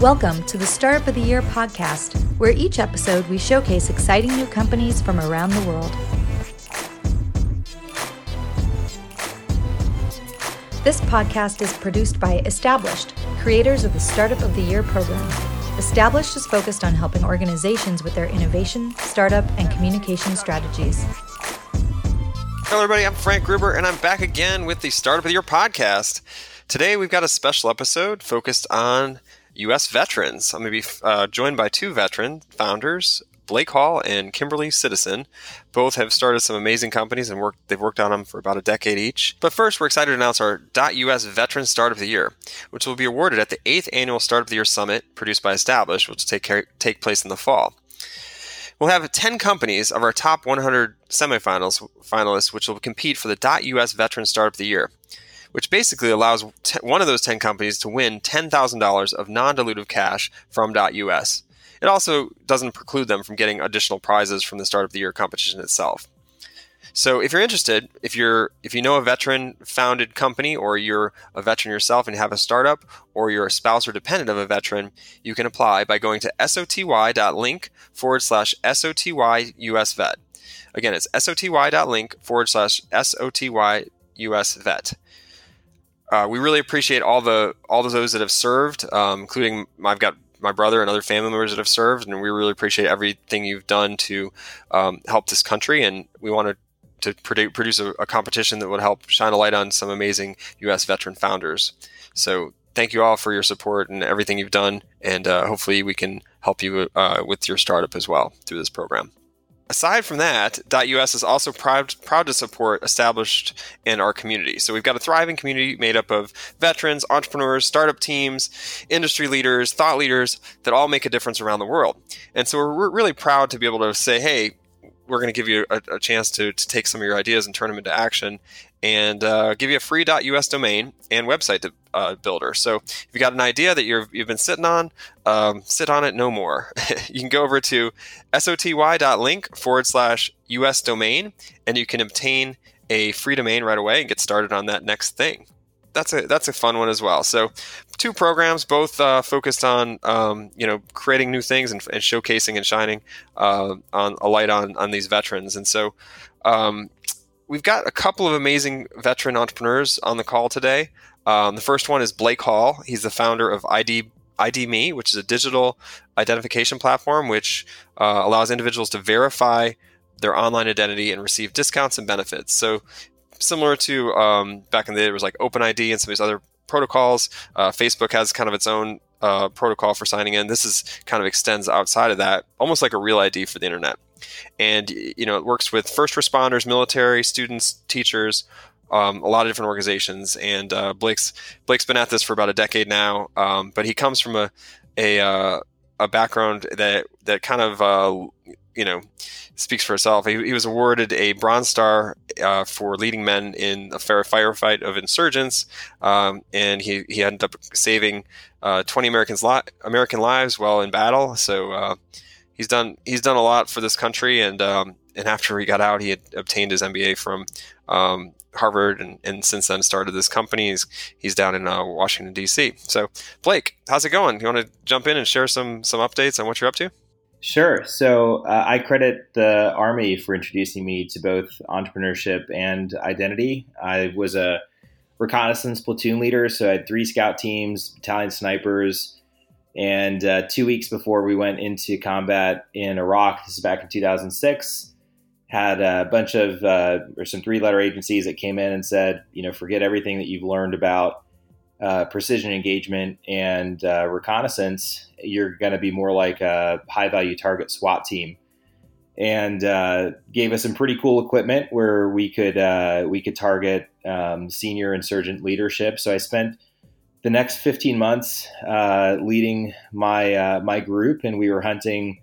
Welcome to the Startup of the Year podcast, where each episode we showcase exciting new companies from around the world. This podcast is produced by Established, creators of the Startup of the Year program. Established is focused on helping organizations with their innovation, startup, and communication strategies. Hello, everybody. I'm Frank Gruber, and I'm back again with the Startup of the Year podcast. Today, we've got a special episode focused on U.S. veterans. I'm going to be uh, joined by two veteran founders, Blake Hall and Kimberly Citizen. Both have started some amazing companies and worked, they've worked on them for about a decade each. But first, we're excited to announce our .US Veteran Startup of the Year, which will be awarded at the 8th Annual Startup of the Year Summit produced by Establish, which will take, care, take place in the fall. We'll have 10 companies of our top 100 semifinals finalists, which will compete for the .US Veteran Startup of the Year, which basically allows t- one of those 10 companies to win $10,000 of non-dilutive cash from .US. It also doesn't preclude them from getting additional prizes from the Start of the Year competition itself. So if you're interested, if you're if you know a veteran founded company or you're a veteran yourself and have a startup or you're a spouse or dependent of a veteran, you can apply by going to soty.link forward slash soty US vet. Again, it's soty.link forward slash soty US vet. Uh, we really appreciate all the all of those that have served, um, including I've got my brother and other family members that have served, and we really appreciate everything you've done to um, help this country. And we want to to produce a, a, competition that would help shine a light on some amazing U.S. veteran founders. So thank you all for your support and everything you've done, and uh, hopefully we can help you uh, with your startup as well through this program. Aside from that, .us is also proud, proud to support established in our community. So we've got a thriving community made up of veterans, entrepreneurs, startup teams, industry leaders, thought leaders that all make a difference around the world. And so we're really proud to be able to say, hey, we're going to give you a, a, chance to, to take some of your ideas and turn them into action and uh, give you a free .us domain and website to, uh, builder. So if you've got an idea that you have been sitting on, um, sit on it no more. you can go over to soty.link forward slash us domain and you can obtain a free domain right away and get started on that next thing that's a that's a fun one as well. So, two programs, both uh, focused on um, you know creating new things and, and showcasing and shining uh, on a light on on these veterans. And so, um, we've got a couple of amazing veteran entrepreneurs on the call today. Um, the first one is Blake Hall. He's the founder of ID ID.me, which is a digital identification platform which uh, allows individuals to verify their online identity and receive discounts and benefits. So similar to um, back in the day, it was like OpenID and some of these other protocols. Uh, Facebook has kind of its own uh, protocol for signing in. This is kind of extends outside of that, almost like a real ID for the internet. And you know, it works with first responders, military, students, teachers, um, a lot of different organizations. And uh, Blake's Blake's been at this for about a decade now, um, but he comes from a a, uh, a background that that kind of uh, you know speaks for itself. He, he was awarded a Bronze Star uh, for leading men in a fair firefight of insurgents, um, and he, he ended up saving uh, 20 Americans li- American lives while in battle. So uh, he's done he's done a lot for this country, and um, and after he got out, he had obtained his MBA from um, Harvard, and, and since then started this company. He's, he's down in uh, Washington D.C. So Blake, how's it going? You want to jump in and share some some updates on what you're up to? Sure. So uh, I credit the Army for introducing me to both entrepreneurship and identity. I was a reconnaissance platoon leader, so I had three scout teams, battalion snipers, and uh, two weeks before we went into combat in Iraq, this is back in 2006, had a bunch of uh, or some three-letter agencies that came in and said, you know, forget everything that you've learned about uh, precision engagement and uh, reconnaissance, you're going to be more like a high value target SWAT team. And uh, gave us some pretty cool equipment where we could uh, we could target um, senior insurgent leadership. So I spent the next 15 months uh, leading my my group, and we were hunting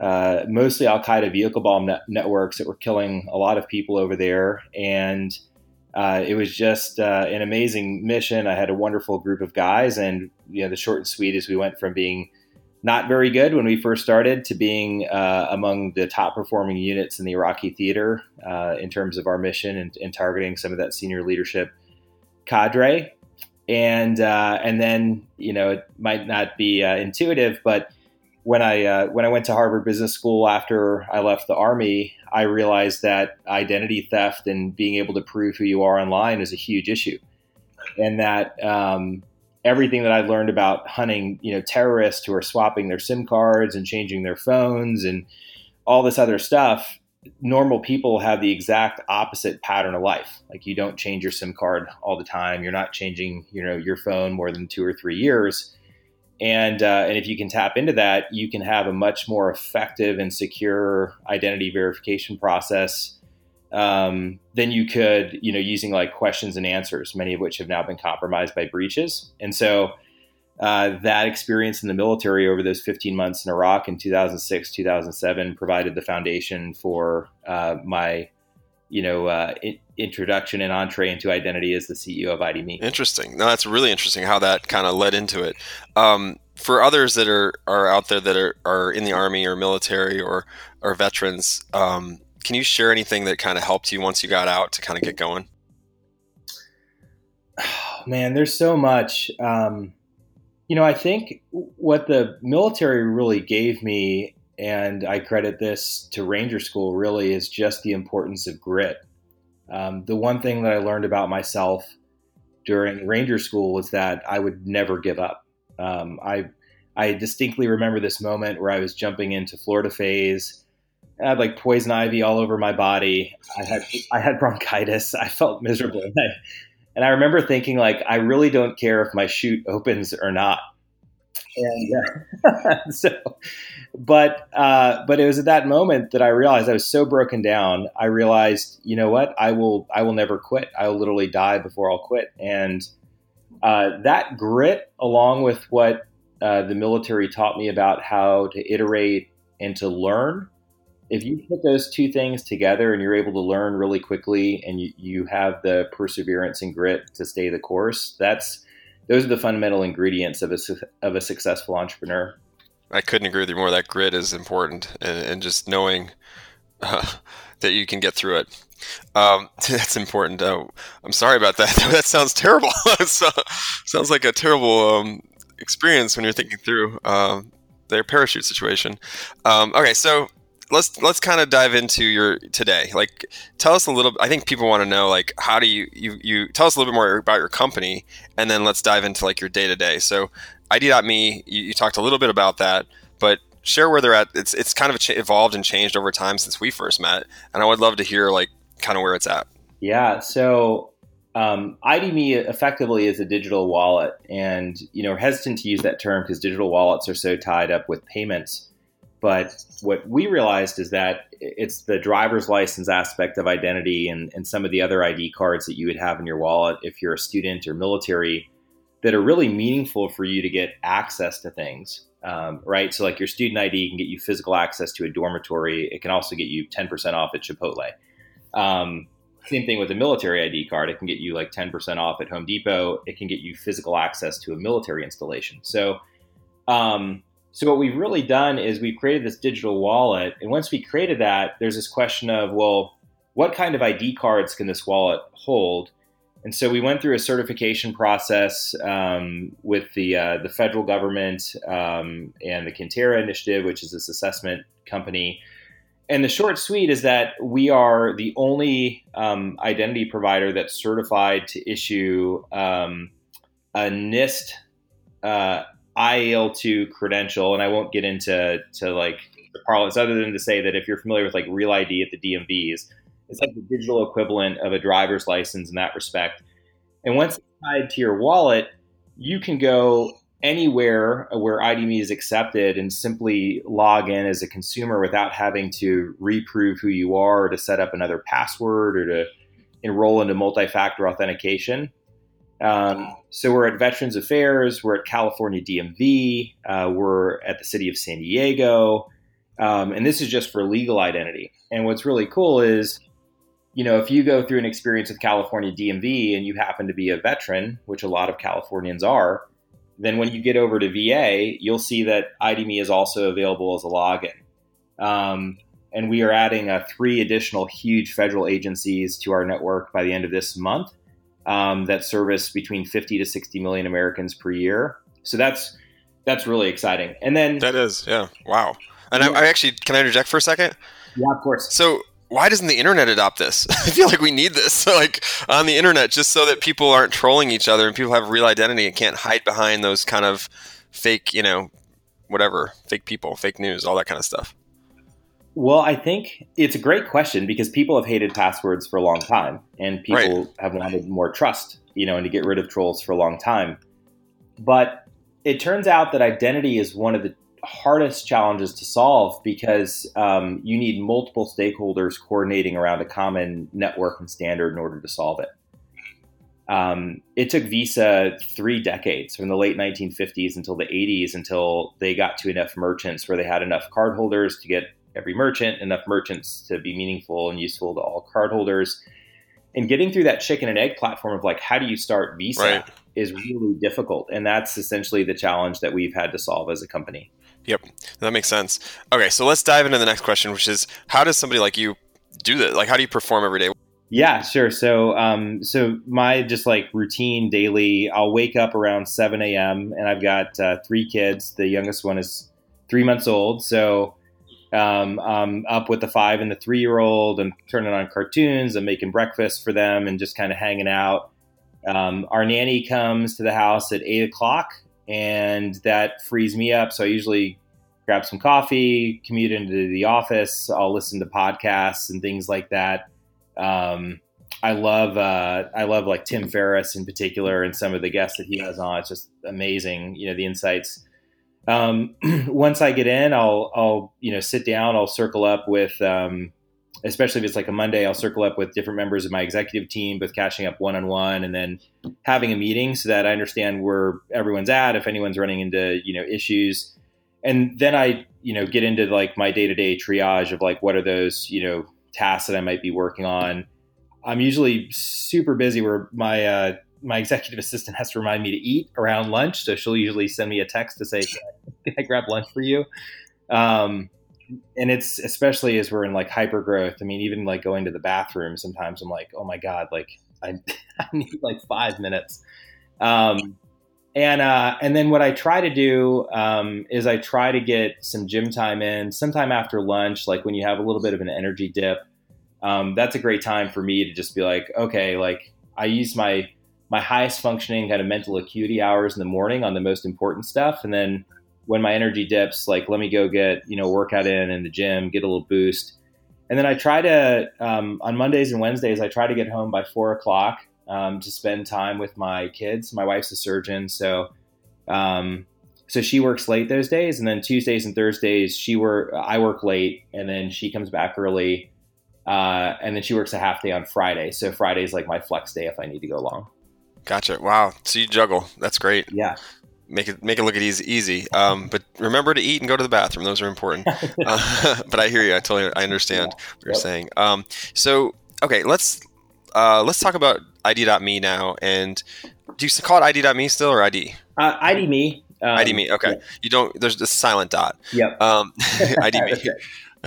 mostly Al Qaeda vehicle bomb net- networks that were killing a lot of people over there, and uh, it was just uh, an amazing mission. I had a wonderful group of guys, and you know, the short and sweet is we went from being not very good when we first started to being uh, among the top performing units in the Iraqi theater uh, in terms of our mission and, and, targeting some of that senior leadership cadre. and uh, and then you know it might not be uh, intuitive, but when I uh, when I went to Harvard Business School after I left the Army, I realized that identity theft and being able to prove who you are online is a huge issue, and that um, everything that I learned about hunting, you know, terrorists who are swapping their SIM cards and changing their phones and all this other stuff, normal people have the exact opposite pattern of life. Like you don't change your SIM card all the time. You're not changing, you know, your phone more than two or three years. And uh, and if you can tap into that, you can have a much more effective and secure identity verification process um, than you could, you know, using like questions and answers, many of which have now been compromised by breaches. And so uh, that experience in the military over those 15 months in Iraq in 2006, 2007 provided the foundation for uh, my, you know, uh, in- introduction and entree into identity as the CEO of ID.me. Interesting. No, that's really interesting how that kind of led into it. Um, for others that are, are out there that are, are in the army or military or, or veterans, um, can you share anything that kind of helped you once you got out to kind of get going? Oh, man, there's so much. Um, you know, I think what the military really gave me, and I credit this to Ranger School, really is just the importance of grit. Um, the one thing that I learned about myself during Ranger School was that I would never give up. Um, I I distinctly remember this moment where I was jumping into Florida phase I had like poison ivy all over my body. I had I had bronchitis. I felt miserable, and I, and I remember thinking like, I really don't care if my chute opens or not. And uh, so, but uh, but it was at that moment that I realized I was so broken down. I realized, you know what? I will I will never quit. I will literally die before I'll quit. And uh, that grit, along with what uh, the military taught me about how to iterate and to learn if you put those two things together and you're able to learn really quickly and you, you have the perseverance and grit to stay the course, that's those are the fundamental ingredients of a, of a successful entrepreneur. I couldn't agree with you more. That grit is important and, and just knowing uh, that you can get through it. Um, that's important. Uh, I'm sorry about that. that sounds terrible. so, sounds like a terrible um, experience when you're thinking through uh, their parachute situation. Um, okay, so let's let's kind of dive into your today. Like, tell us a little. I think people want to know like how do you you you tell us a little bit more about your company, and then let's dive into like your day to day. So, ID.me, you, you talked a little bit about that, but share where they're at. It's it's kind of evolved and changed over time since we first met, and I would love to hear like kind of where it's at. Yeah. So um, ID.me effectively is a digital wallet, and you know, hesitant to use that term because digital wallets are so tied up with payments. But what we realized is that it's the driver's license aspect of identity and, and some of the other ID cards that you would have in your wallet if you're a student or military that are really meaningful for you to get access to things. Um, right? So, like your student ID can get you physical access to a dormitory. It can also get you 10% off at Chipotle. Um, same thing with a military ID card. It can get you like 10% off at Home Depot. It can get you physical access to a military installation. So, um, so what we've really done is we've created this digital wallet, and once we created that, there's this question of well, what kind of ID cards can this wallet hold? And so we went through a certification process um, with the uh, the federal government um, and the Kantara Initiative, which is this assessment company. And the short sweet is that we are the only um, identity provider that's certified to issue um, a NIST uh, IAL2 credential, and I won't get into to like the parlance other than to say that if you're familiar with like Real ID at the DMVs, it's like the digital equivalent of a driver's license in that respect. And once it's tied to your wallet, you can go anywhere where ID.me is accepted and simply log in as a consumer without having to reprove who you are or to set up another password or to enroll into multi-factor authentication. Um, so we're at Veterans Affairs, we're at California DMV, uh, we're at the city of San Diego, um, and this is just for legal identity. And what's really cool is, you know, if you go through an experience with California DMV and you happen to be a veteran, which a lot of Californians are, then when you get over to VA, you'll see that ID.me is also available as a login. Um, and we are adding uh, three additional huge federal agencies to our network by the end of this month. Um, that service between 50 to 60 million Americans per year. So that's that's really exciting. And then that is, yeah, wow. And I, I actually can I interject for a second? Yeah, of course. So why doesn't the internet adopt this? I feel like we need this, like on the internet, just so that people aren't trolling each other and people have real identity and can't hide behind those kind of fake, you know, whatever, fake people, fake news, all that kind of stuff. Well, I think it's a great question because people have hated passwords for a long time, and people right. have wanted more trust, you know, and to get rid of trolls for a long time. But it turns out that identity is one of the hardest challenges to solve because um, you need multiple stakeholders coordinating around a common network and standard in order to solve it. Um, it took Visa three decades from the late 1950s until the 80s until they got to enough merchants where they had enough cardholders to get every merchant, enough merchants to be meaningful and useful to all cardholders. And getting through that chicken and egg platform of like, how do you start Visa right. is really difficult. And that's essentially the challenge that we've had to solve as a company. Yep, that makes sense. Okay, so let's dive into the next question, which is how does somebody like you do that? Like, how do you perform every day? Yeah, sure. So, um, so my just like routine daily, I'll wake up around 7 a.m. and I've got uh, three kids. The youngest one is three months old. So, um, I'm up with the five and the three year old and turning on cartoons and making breakfast for them and just kind of hanging out. Um, our nanny comes to the house at eight o'clock and that frees me up. So I usually grab some coffee, commute into the office. I'll listen to podcasts and things like that. Um, I love uh, I love like Tim Ferriss in particular and some of the guests that he has on. It's just amazing, you know, the insights um, once I get in, I'll I'll you know sit down. I'll circle up with, um, especially if it's like a Monday. I'll circle up with different members of my executive team, both catching up one on one, and then having a meeting so that I understand where everyone's at. If anyone's running into you know issues, and then I you know get into like my day to day triage of like what are those you know tasks that I might be working on. I'm usually super busy where my uh, my executive assistant has to remind me to eat around lunch. So she'll usually send me a text to say, "Can I grab lunch for you?" Um, and it's especially as we're in like hyper growth. I mean, even like going to the bathroom, sometimes I'm like, "Oh my god!" Like I, I need like five minutes. Um, and uh, and then what I try to do um, is I try to get some gym time in sometime after lunch, like when you have a little bit of an energy dip. Um, that's a great time for me to just be like, okay, like I use my my highest functioning kind of mental acuity hours in the morning on the most important stuff. And then when my energy dips, like let me go get, you know, workout in in the gym, get a little boost. And then I try to, um, on Mondays and Wednesdays, I try to get home by four o'clock um, to spend time with my kids. My wife's a surgeon. So, um, so she works late those days. And then Tuesdays and Thursdays, she work, I work late and then she comes back early. Uh, and then she works a half day on Friday. So Friday's like my flex day if I need to go long. Gotcha. Wow. So you juggle. That's great. Yeah. Make it make it look easy. Easy. Um, but remember to eat and go to the bathroom. Those are important. uh, but I hear you. I totally I understand yeah. what you're yep. saying. Um, so okay, let's uh, let's talk about ID.me now. And do you call it ID.me still or ID? Uh, ID me. Um, ID me. Okay. Yeah. You don't. There's the silent dot. Yep. Um, ID me.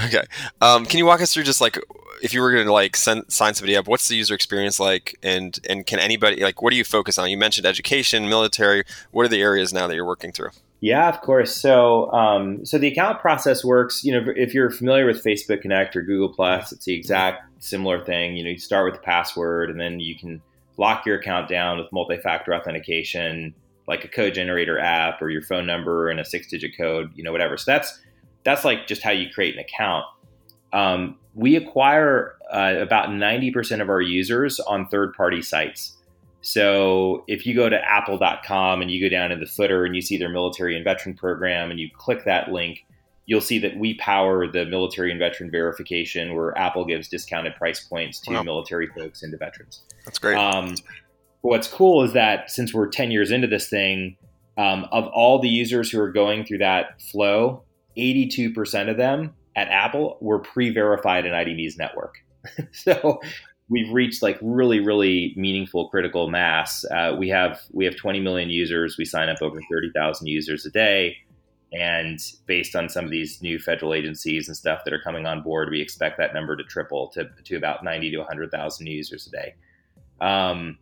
Okay. Um, can you walk us through just like if you were going to like send, sign somebody up, what's the user experience like, and and can anybody like what do you focus on? You mentioned education, military. What are the areas now that you're working through? Yeah, of course. So, um, so the account process works. You know, if you're familiar with Facebook Connect or Google Plus, it's the exact similar thing. You know, you start with the password, and then you can lock your account down with multi-factor authentication, like a code generator app, or your phone number and a six-digit code. You know, whatever. So that's that's like just how you create an account. Um, we acquire uh, about 90% of our users on third party sites. So if you go to apple.com and you go down in the footer and you see their military and veteran program and you click that link, you'll see that we power the military and veteran verification where Apple gives discounted price points to wow. military folks and to veterans. That's great. Um, what's cool is that since we're 10 years into this thing, um, of all the users who are going through that flow, 82% of them at Apple were pre-verified in ID.me's network. so we've reached like really, really meaningful critical mass. Uh, we have we have 20 million users. We sign up over 30,000 users a day, and based on some of these new federal agencies and stuff that are coming on board, we expect that number to triple to to about 90 to 100,000 users a day. Um,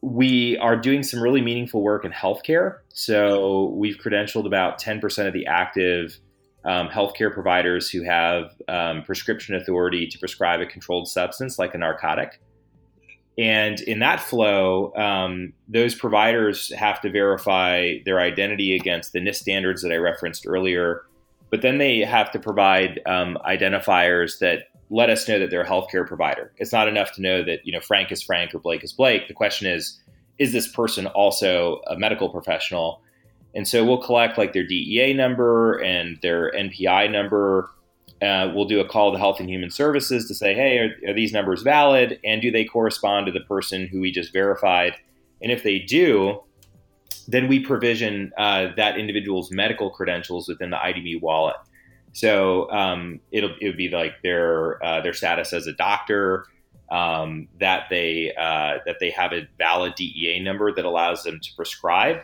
we are doing some really meaningful work in healthcare. So we've credentialed about 10% of the active um, healthcare providers who have um, prescription authority to prescribe a controlled substance like a narcotic. And in that flow, um, those providers have to verify their identity against the NIST standards that I referenced earlier. But then they have to provide um, identifiers that let us know that they're a healthcare provider. It's not enough to know that you know Frank is Frank or Blake is Blake. The question is, is this person also a medical professional? And so we'll collect like their DEA number and their NPI number. Uh, we'll do a call to Health and Human Services to say, hey, are, are these numbers valid? And do they correspond to the person who we just verified? And if they do, then we provision uh, that individual's medical credentials within the ID.me wallet. So um, it'll it would be like their uh, their status as a doctor, um, that they uh, that they have a valid DEA number that allows them to prescribe,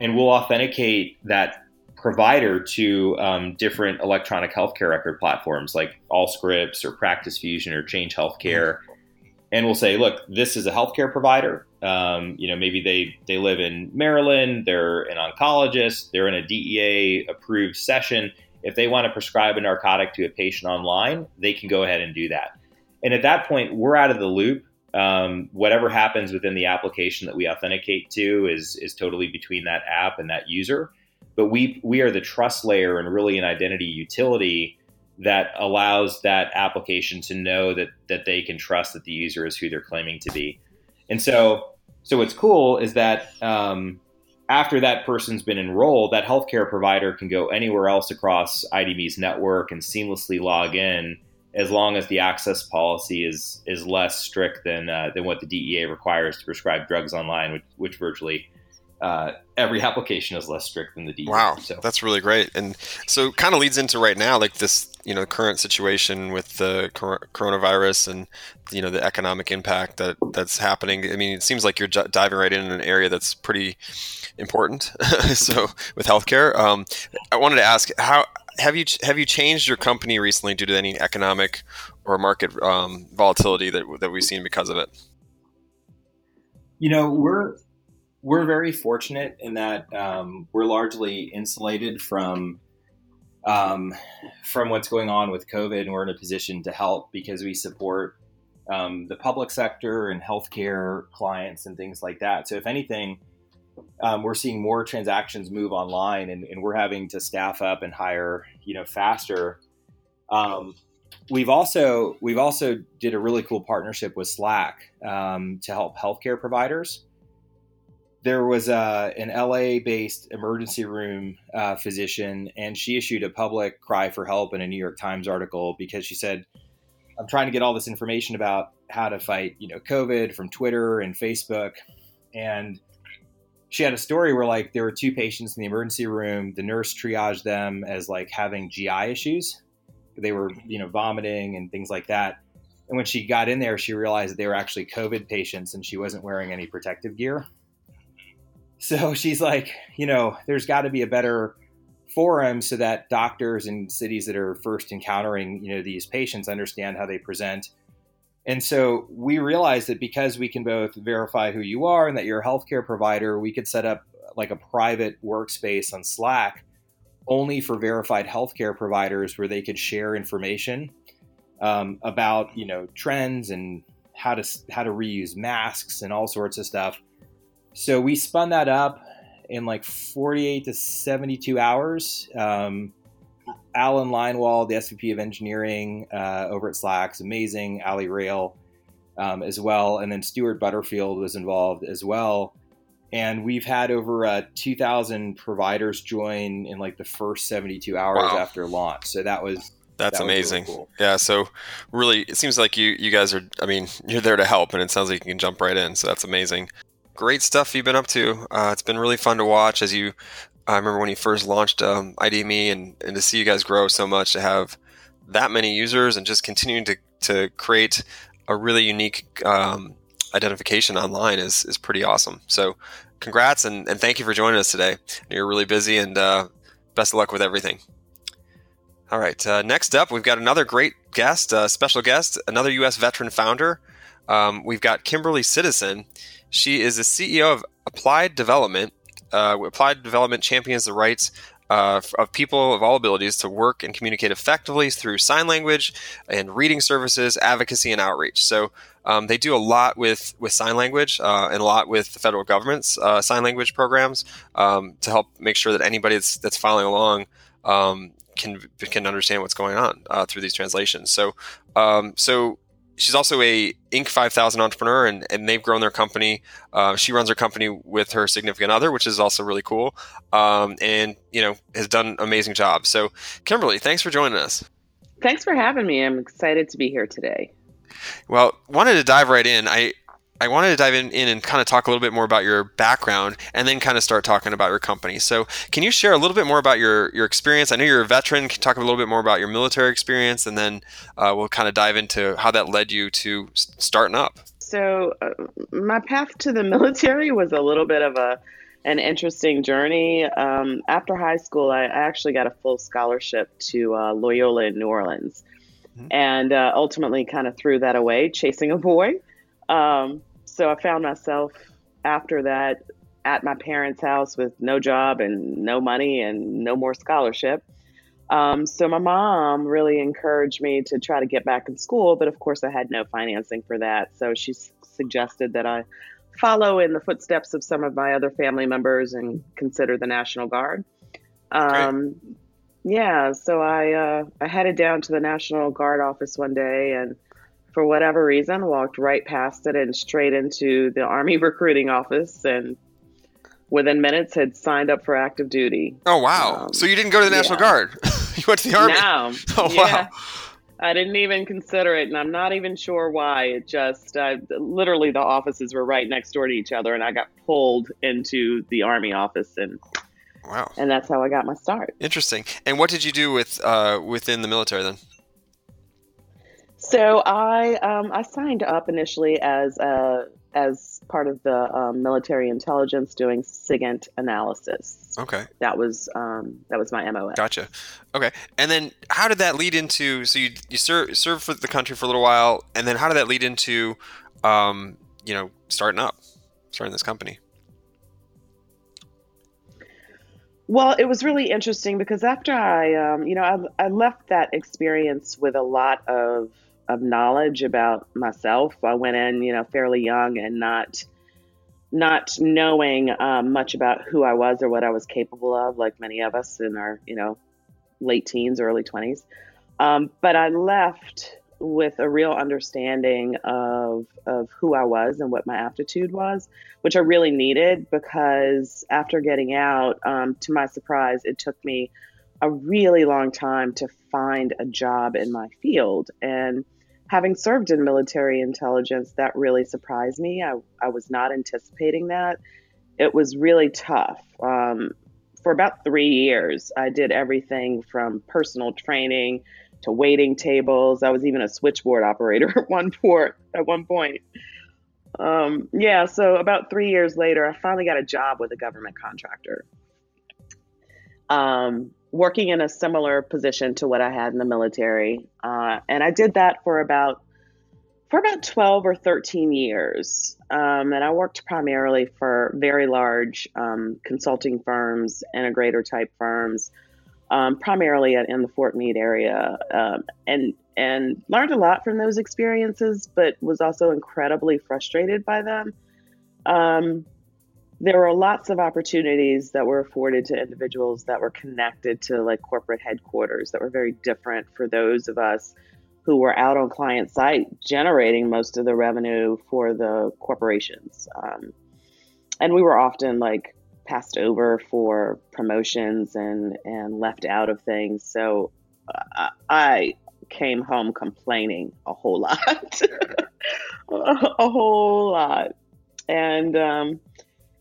and we'll authenticate that provider to um, different electronic healthcare record platforms like Allscripts or Practice Fusion or Change Healthcare, and we'll say, look, this is a healthcare provider. Um, you know, maybe they they live in Maryland, they're an oncologist, they're in a DEA approved session if they want to prescribe a narcotic to a patient online, they can go ahead and do that. And at that point, we're out of the loop. Um, whatever happens within the application that we authenticate to is is totally between that app and that user. But we we are the trust layer and really an identity utility that allows that application to know that that they can trust that the user is who they're claiming to be. And so so what's cool is that um, after that person's been enrolled, that healthcare provider can go anywhere else across ID.me's network and seamlessly log in as long as the access policy is is less strict than uh, than what the DEA requires to prescribe drugs online, which, which virtually uh, every application is less strict than the DEA. Wow, so. that's really great. And so, it kind of leads into right now, like this, you know, current situation with the coronavirus and you know the economic impact that that's happening. I mean, it seems like you're j- diving right in, in an area that's pretty important. so, with healthcare, um, I wanted to ask how have you have you changed your company recently due to any economic or market um, volatility that that we've seen because of it? You know, we're we're very fortunate in that um, we're largely insulated from um, from what's going on with COVID, and we're in a position to help because we support um, the public sector and healthcare clients and things like that. So, if anything, um, we're seeing more transactions move online, and, and, we're having to staff up and hire, you know, faster. Um, we've also we've also did a really cool partnership with Slack um, to help healthcare providers there was uh, an LA based emergency room uh, physician, and she issued a public cry for help in a New York Times article because she said, I'm trying to get all this information about how to fight, you know, COVID from Twitter and Facebook. And she had a story where like there were two patients in the emergency room. The nurse triaged them as like having GI issues. They were, you know, vomiting and things like that. And when she got in there, she realized that they were actually COVID patients and she wasn't wearing any protective gear. So she's like, you know, there's got to be a better forum so that doctors in cities that are first encountering, you know, these patients understand how they present. And so we realized that because we can both verify who you are and that you're a healthcare provider, we could set up like a private workspace on Slack only for verified healthcare providers where they could share information um, about, you know, trends and how to how to reuse masks and all sorts of stuff so we spun that up in like 48 to 72 hours. Um, Allan Leinwand, the SVP of engineering uh, over at Slack, is amazing. Ali Rayl um, as well. And then Stewart Butterfield was involved as well. And we've had over uh, 2,000 providers join in like the first 72 hours wow. after launch. So that was that's that amazing. Really cool. Yeah. So really, it seems like you you guys are. I mean, you're there to help, and it sounds like you can jump right in. So that's amazing great stuff you've been up to. Uh, it's been really fun to watch as you. I remember when you first launched um, ID.me and, and to see you guys grow so much to have that many users and just continuing to, to create a really unique um, identification online is, is pretty awesome. So congrats and, and thank you for joining us today. You're really busy and uh, best of luck with everything. All right. Uh, next up, we've got another great guest, uh, special guest, another U.S. veteran founder, um, we've got Kimberly Citizen. She is the CEO of Applied Development. Uh, Applied Development champions the rights uh, of people of all abilities to work and communicate effectively through sign language and reading services, advocacy, and outreach. So um, they do a lot with with sign language uh, and a lot with the federal government's uh, sign language programs um, to help make sure that anybody that's, that's following along um, can can understand what's going on uh, through these translations. So um, so she's also a Inc. 5000 entrepreneur, and, and they've grown their company. Uh, she runs her company with her significant other, which is also really cool, um, and you know has done an amazing job. So, Kimberly, thanks for joining us. Thanks for having me. I'm excited to be here today. Well, wanted to dive right in. I I wanted to dive in, in and kind of talk a little bit more about your background and then kind of start talking about your company. So, can you share a little bit more about your, your experience? I know you're a veteran. Can you talk a little bit more about your military experience? And then uh, we'll kind of dive into how that led you to starting up. So, uh, my path to the military was a little bit of a an interesting journey. Um, after high school, I, I, actually got a full scholarship to uh, Loyola in New Orleans, mm-hmm. and uh, ultimately kind of threw that away, chasing a boy. Um, so I found myself after that at my parents' house with no job and no money and no more scholarship. Um, so my mom really encouraged me to try to get back in school, but of course I had no financing for that. So she s- suggested that I follow in the footsteps of some of my other family members and consider the National Guard. Um, yeah, so I uh, I headed down to the National Guard office one day and for whatever reason, walked right past it and straight into the Army recruiting office and within minutes had signed up for active duty. Oh, wow. Um, so you didn't go to the National yeah. Guard? you went to the Army? No. Oh, yeah. wow. I didn't even consider it, and I'm not even sure why. It just uh, literally the offices were right next door to each other, and I got pulled into the Army office, and wow, and that's how I got my start. Interesting. And what did you do with uh, within the military then? So I um, I signed up initially as a as part of the um, military intelligence doing SIGINT analysis. Okay. That was um, that was my MOS. Gotcha. Okay. And then how did that lead into so you you serve served for the country for a little while and then how did that lead into um, you know starting up starting this company? Well, it was really interesting because after I, um, you know, I, I left that experience with a lot of of knowledge about myself. I went in, you know, fairly young and not not knowing um, much about who I was or what I was capable of, like many of us in our, you know, late teens, early twenties. Um, but I left with a real understanding of of who I was and what my aptitude was, which I really needed because after getting out, um, to my surprise, it took me a really long time to find a job in my field and having served in military intelligence, that really surprised me. I, I was not anticipating that. It was really tough. Um, for about three years, I did everything from personal training to waiting tables. I was even a switchboard operator at one port at one point. Um, yeah, so about three years later, I finally got a job with a government contractor. Um, working in a similar position to what I had in the military. Uh, and I did that for about for about 12 or 13 years. Um, and I worked primarily for very large um, consulting firms, integrator type firms, um, primarily in the Fort Meade area, um, and and learned a lot from those experiences, but was also incredibly frustrated by them. There were lots of opportunities that were afforded to individuals that were connected to like corporate headquarters that were very different for those of us who were out on client site generating most of the revenue for the corporations. Um, and we were often like passed over for promotions and, and left out of things. So uh, I came home complaining a whole lot, a whole lot. And, um,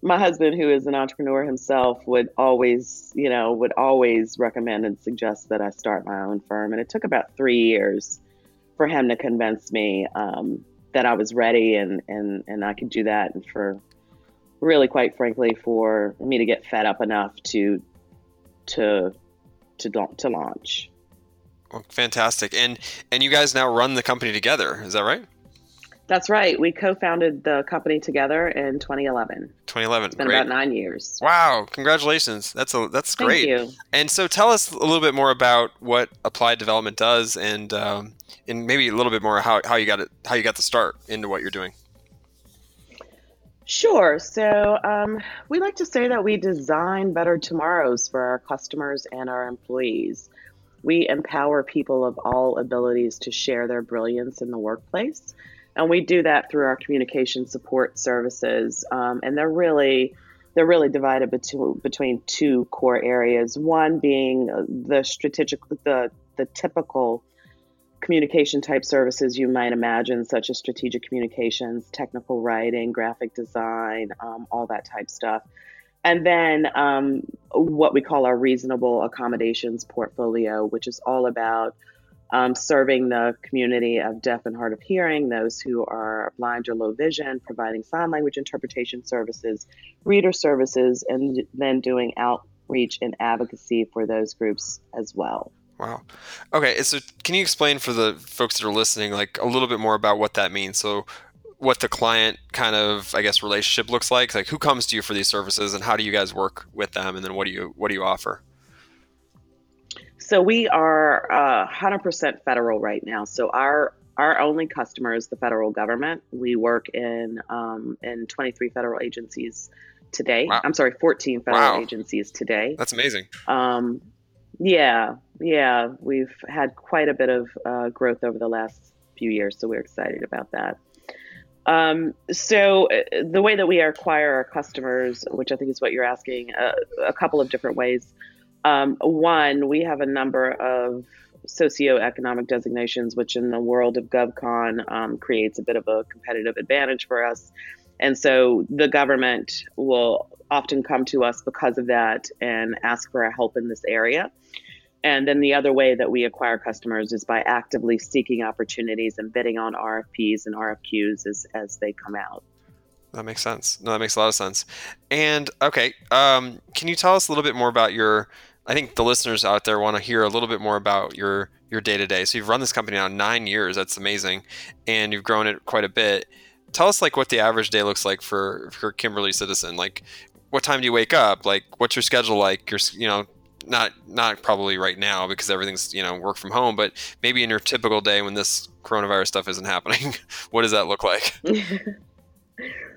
my husband, who is an entrepreneur himself, would always, you know, would always recommend and suggest that I start my own firm. And it took about three years for him to convince me um, that I was ready and, and, and I could do that. And for really, quite frankly, for me to get fed up enough to, to, to, to launch. Well, fantastic. And, and you guys now run the company together. Is that right? That's right. We co-founded the company together in 2011. 2011. It's been great. about nine years. Wow! Congratulations. That's a that's Thank great. you. And so, tell us a little bit more about what applied development does, and um, and maybe a little bit more how, how you got it how you got the start into what you're doing. Sure. So um, we like to say that we design better tomorrows for our customers and our employees. We empower people of all abilities to share their brilliance in the workplace. And we do that through our communication support services. Um, and they're really they're really divided between between two core areas. One being the strategic the the typical communication type services you might imagine, such as strategic communications, technical writing, graphic design, um, all that type stuff. And then um, what we call our reasonable accommodations portfolio, which is all about um, serving the community of deaf and hard of hearing, those who are blind or low vision, providing sign language interpretation services, reader services, and then doing outreach and advocacy for those groups as well. Wow. Okay, so can you explain for the folks that are listening, like a little bit more about what that means? So, what the client kind of, I guess, relationship looks like. Like, who comes to you for these services, and how do you guys work with them? And then, what do you what do you offer? So we are uh, 100% federal right now. So our our only customer is the federal government. We work in um, in 23 federal agencies today. Wow. I'm sorry, 14 federal Wow. agencies today. That's amazing. Um, yeah, yeah, we've had quite a bit of uh, growth over the last few years, so we're excited about that. Um, so uh, the way that we acquire our customers, which I think is what you're asking, uh, a couple of different ways. Um, one, we have a number of socioeconomic designations, which in the world of GovCon um, creates a bit of a competitive advantage for us. And so the government will often come to us because of that and ask for our help in this area. And then the other way that we acquire customers is by actively seeking opportunities and bidding on RFPs and RFQs as, as they come out. That makes sense. No, that makes a lot of sense. And okay, um, can you tell us a little bit more about your? I think the listeners out there want to hear a little bit more about your your day to day. So you've run this company now nine years. That's amazing, and you've grown it quite a bit. Tell us like what the average day looks like for for Kimberly Citizen. Like, what time do you wake up? Like, what's your schedule like? Your you know. Not, not probably right now because everything's you know work from home. But maybe in your typical day when this coronavirus stuff isn't happening, what does that look like?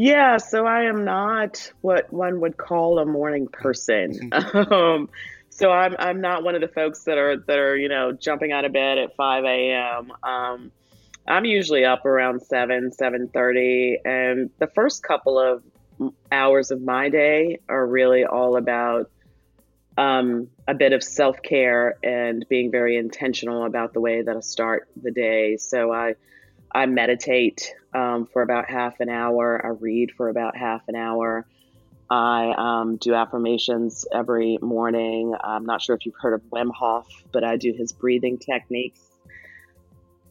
Yeah, so I am not what one would call a morning person. um, so I'm I'm not one of the folks that are that are you know jumping out of bed at 5 a.m. Um, I'm usually up around seven seven thirty, and the first couple of hours of my day are really all about um, a bit of self care and being very intentional about the way that I start the day. So I I meditate um, for about half an hour. I read for about half an hour. I um, do affirmations every morning. I'm not sure if you've heard of Wim Hof, but I do his breathing techniques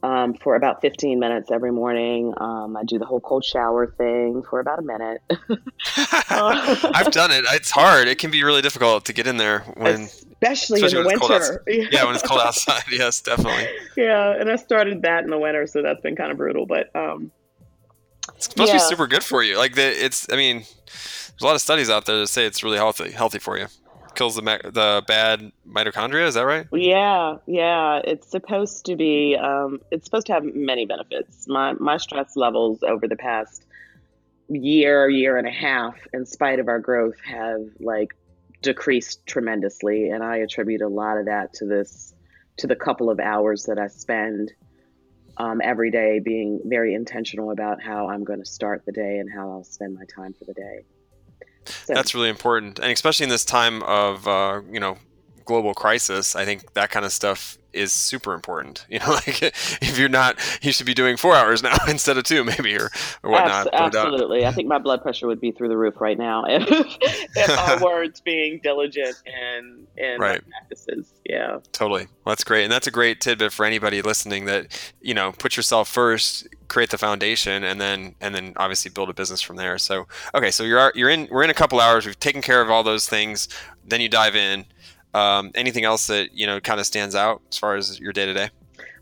um, for about 15 minutes every morning. Um, I do the whole cold shower thing for about a minute. I've done it. It's hard. It can be really difficult to get in there when, especially, especially in the when winter. yeah, when it's cold outside. Yes, definitely. yeah, and I started that in the winter, so that's been kind of brutal. But um, It's supposed to be super good for you. Like the, it's. I mean, there's a lot of studies out there that say it's really healthy, healthy for you. Kills the ma- the bad mitochondria. Is that right? Yeah, yeah. It's supposed to be. Um, it's supposed to have many benefits. My my stress levels over the past year, year and a half, in spite of our growth, have like decreased tremendously, and I attribute a lot of that to this, to the couple of hours that I spend um, every day being very intentional about how I'm going to start the day and how I'll spend my time for the day. That's really important, and especially in this time of uh, you know global crisis, I think that kind of stuff is super important. You know, like if you're not, you should be doing four hours now instead of two, maybe or or whatnot. Uh, absolutely. I think my blood pressure would be through the roof right now if, if I weren't being diligent in in Right. practices. Yeah. Totally. Well, that's great. And that's a great tidbit for anybody listening that, you know, put yourself first, create the foundation and then and then obviously build a business from there. So, okay, so you're you're in we're in a couple hours. We've taken care of all those things. Then you dive in. Um, anything else that, you know, kind of stands out as far as your day to day?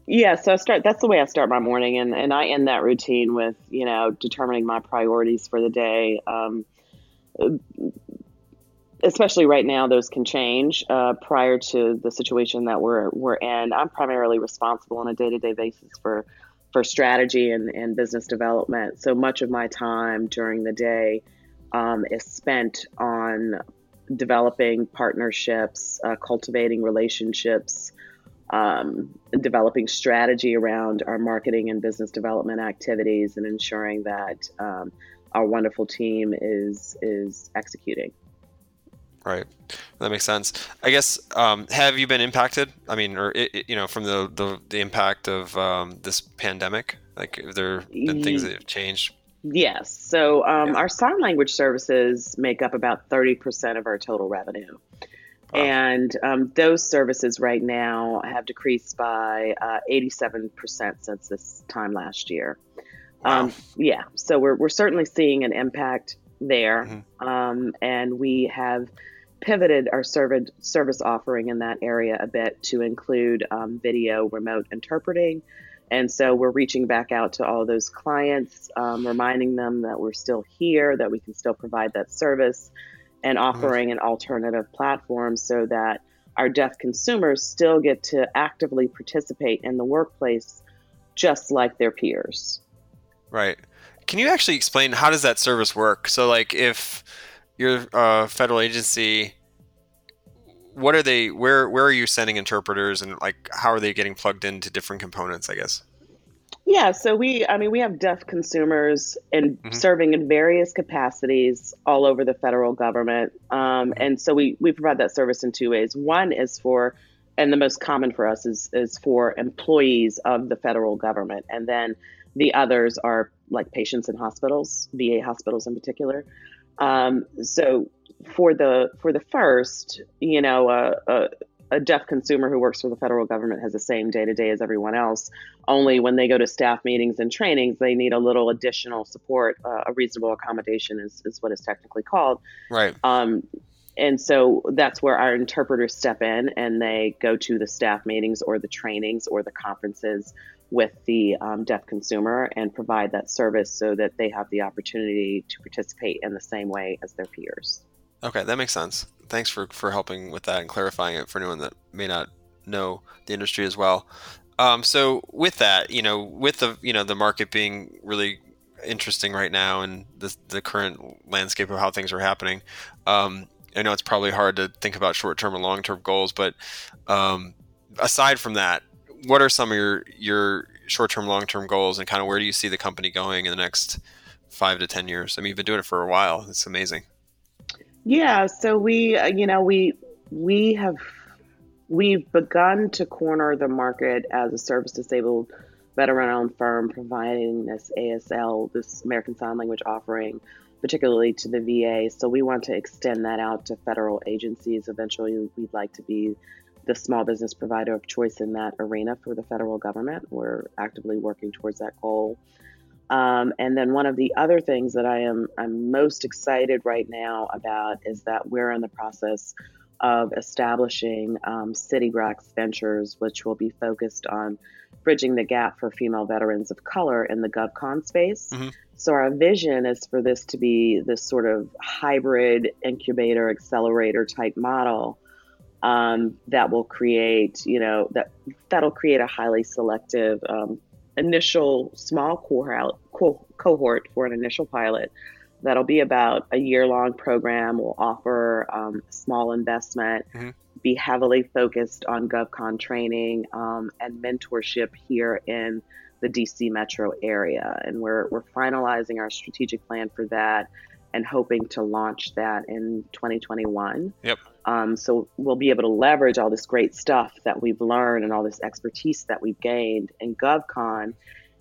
Yeah, so I start. That's the way I start my morning, and and I end that routine with you know determining my priorities for the day. Um, especially right now, those can change. Uh, prior to the situation that we're we're in, I'm primarily responsible on a day to day basis for for strategy and, and business development. So much of my time during the day um, is spent on developing partnerships, uh, cultivating relationships, um, developing strategy around our marketing and business development activities, and ensuring that um, our wonderful team is is executing. Right, that makes sense. I guess um, have you been impacted? I mean, or it, you know, from the the, the impact of um, this pandemic? Like, have there been things that have changed? Yes. So um, yeah. our sign language services make up about thirty percent of our total revenue. Wow. And um, those services right now have decreased by uh, 87% since this time last year. Wow. Um, yeah, so we're, we're certainly seeing an impact there. Mm-hmm. Um, and we have pivoted our service service offering in that area a bit to include um, video remote interpreting. And so we're reaching back out to all those clients, um, reminding them that we're still here, that we can still provide that service, and offering an alternative platform so that our deaf consumers still get to actively participate in the workplace just like their peers. Right. Can you actually explain how does that service work? So like if you're a federal agency what are they where where are you sending interpreters and like how are they getting plugged into different components i guess? Yeah so we i mean we have deaf consumers and mm-hmm. serving in various capacities all over the federal government. Um, mm-hmm. and so we we provide that service in two ways. One is for and the most common for us is is for employees of the federal government. And then the others are like patients in hospitals va hospitals in particular. Um, so for the for the first, you know, a, a, a deaf consumer who works for the federal government has the same day to day as everyone else. Only when they go to staff meetings and trainings, they need a little additional support. Uh, a reasonable accommodation is, is what is technically called. Right. Um, and so that's where our interpreters step in and they go to the staff meetings or the trainings or the conferences with the um, deaf consumer and provide that service so that they have the opportunity to participate in the same way as their peers. Okay, that makes sense. Thanks for, for helping with that and clarifying it for anyone that may not know the industry as well. Um, so with that, you know, with the you know the market being really interesting right now and the the current landscape of how things are happening, um, I know it's probably hard to think about short term and long term goals, but um, aside from that, what are some of your your short term, long term goals, and kind of where do you see the company going in the next five to ten years? I mean, you've been doing it for a while. It's amazing. Yeah. So we, uh, you know, we we have we've begun to corner the market as a service disabled veteran-owned firm providing this ASL, this American Sign Language offering, particularly to the VA. So we want to extend that out to federal agencies. Eventually, we'd like to be the small business provider of choice in that arena for the federal government. We're actively working towards that goal. Um, and then one of the other things that I am I'm most excited right now about is that we're in the process of establishing um, CityGrax Ventures, which will be focused on bridging the gap for female veterans of color in the GovCon space. Mm-hmm. So our vision is for this to be this sort of hybrid incubator accelerator type model um, that will create, you know, that that'll create a highly selective um, initial small cohort, cohort for an initial pilot. That'll be about a year long program. We'll offer um, small investment, mm-hmm. be heavily focused on GovCon training um, and mentorship here in the DC metro area. And we're, we're finalizing our strategic plan for that and hoping to launch that in 2021. Yep. Um, so we'll be able to leverage all this great stuff that we've learned and all this expertise that we've gained in GovCon,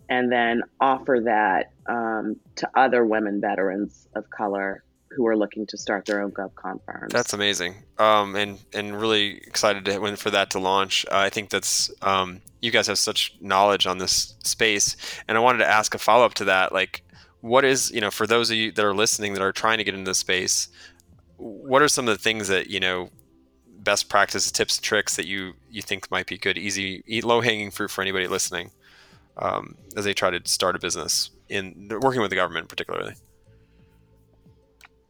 and then offer that um, to other women veterans of color who are looking to start their own GovCon firms. That's amazing, um, and and really excited to, for that to launch. Uh, I think that's um, you guys have such knowledge on this space, and I wanted to ask a follow up to that, like what is you know for those of you that are listening that are trying to get into the space what are some of the things that you know best practice tips, tricks that you you think might be good, easy, low hanging fruit for anybody listening um, as they try to start a business in working with the government, particularly?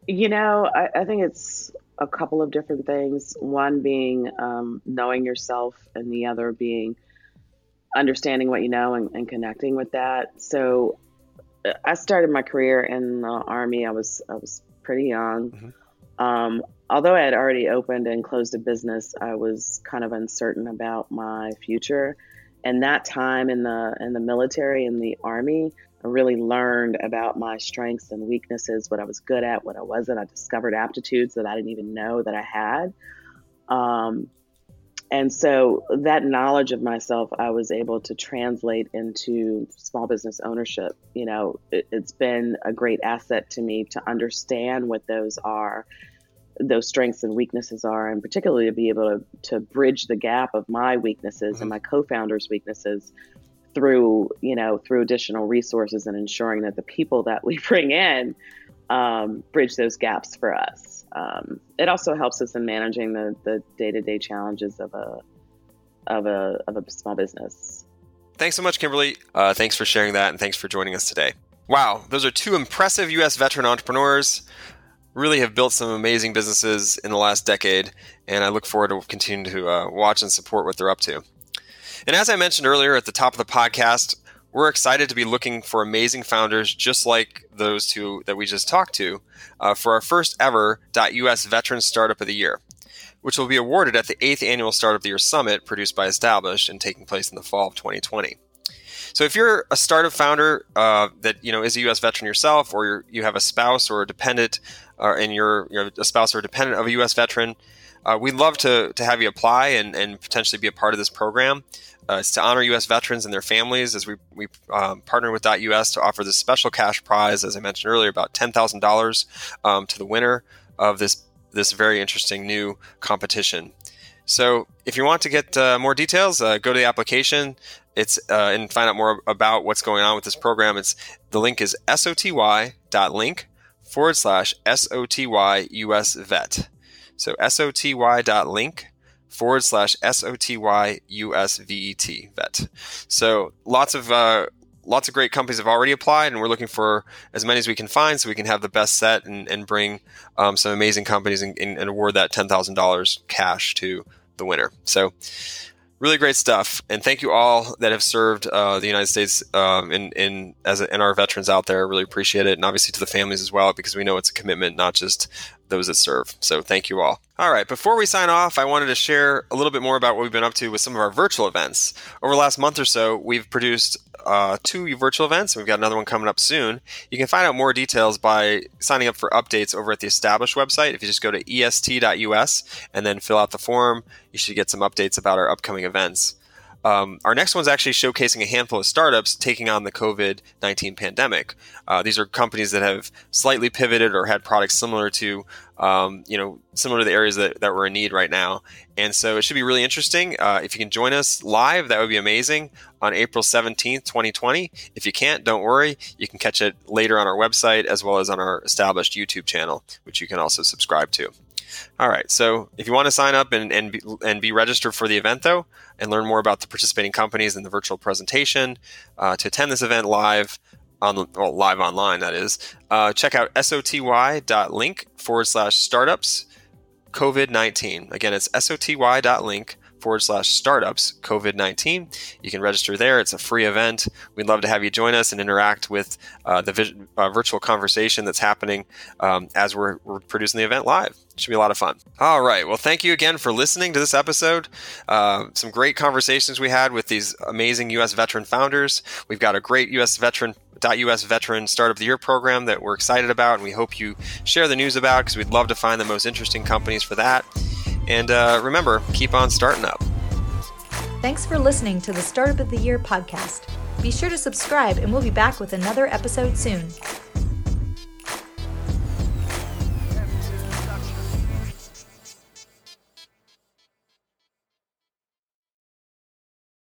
You know, I, I think it's a couple of different things. One being um, knowing yourself, and the other being understanding what you know and, and connecting with that. So, I started my career in the army. I was I was pretty young. Mm-hmm. Um, although I had already opened and closed a business, I was kind of uncertain about my future. And that time in the in the military in the army, I really learned about my strengths and weaknesses, what I was good at, what I wasn't. I discovered aptitudes that I didn't even know that I had. Um, and so that knowledge of myself, I was able to translate into small business ownership. You know, it, it's been a great asset to me to understand what those are, those strengths and weaknesses are, and particularly to be able to, to bridge the gap of my weaknesses mm-hmm. and my co-founders' weaknesses through, you know, through additional resources and ensuring that the people that we bring in um, bridge those gaps for us. Um, it also helps us in managing the, the day-to-day challenges of a of a of a small business. Thanks so much, Kimberly. Uh, thanks for sharing that, and thanks for joining us today. Wow, those are two impressive U.S. veteran entrepreneurs. Really have built some amazing businesses in the last decade, and I look forward to continuing to uh, watch and support what they're up to. And as I mentioned earlier at the top of the podcast, we're excited to be looking for amazing founders just like those two that we just talked to uh, for our first ever .us Veteran Startup of the Year, which will be awarded at the 8th Annual Startup of the Year Summit produced by Established and taking place in the fall of 2020. So if you're a startup founder uh, that you know is a U.S. veteran yourself, or you have a spouse or a dependent, uh, and you're, you're a spouse or a dependent of a U.S. veteran, uh, we'd love to, to have you apply and, and potentially be a part of this program. Uh, it's to honor U.S. veterans and their families as we, we um, partner with .us to offer this special cash prize, as I mentioned earlier, about $10,000 um, to the winner of this, this very interesting new competition. So if you want to get uh, more details, uh, go to the application. It's uh, and find out more about what's going on with this program. It's the link is soty.link forward slash soty us vet. So soty.link forward slash S O T Y U S V E T, vet. So lots of uh, lots of great companies have already applied, and we're looking for as many as we can find so we can have the best set and, and bring um, some amazing companies and, and award that ten thousand dollars cash to the winner. So really great stuff. And thank you all that have served uh, the United States um, in, in as a, and our veterans out there. I really appreciate it, and obviously to the families as well, because we know it's a commitment, not just those that serve. So thank you all. All right, before we sign off, I wanted to share a little bit more about what we've been up to with some of our virtual events. Over the last month or so, we've produced uh, two virtual events, and we've got another one coming up soon. You can find out more details by signing up for updates over at the established website. If you just go to est.us and then fill out the form, you should get some updates about our upcoming events. Um, our next one's actually showcasing a handful of startups taking on the COVID 19 pandemic. Uh, these are companies that have slightly pivoted or had products similar to, um, you know, similar to the areas that, that we're in need right now. And so it should be really interesting. Uh, if you can join us live, that would be amazing on April 17th, 2020. If you can't, don't worry. You can catch it later on our website as well as on our established YouTube channel, which you can also subscribe to. All right. So if you want to sign up and, and, be, and be registered for the event, though, and learn more about the participating companies and the virtual presentation, uh, to attend this event live, on well, live online, that is, uh, check out soty.link forward slash startups COVID 19. Again, it's soty.link forward slash startups COVID 19. You can register there. It's a free event. We'd love to have you join us and interact with uh, the vi- uh, virtual conversation that's happening um, as we're, we're, producing the event live. It should be a lot of fun. All right. Well, thank you again for listening to this episode. Uh, some great conversations we had with these amazing U.S. veteran founders. We've got a great U.S. veteran .us Veteran Startup of the Year program that we're excited about, and we hope you share the news about because we'd love to find the most interesting companies for that. And uh, remember, keep on starting up. Thanks for listening to the Startup of the Year podcast. Be sure to subscribe, and we'll be back with another episode soon.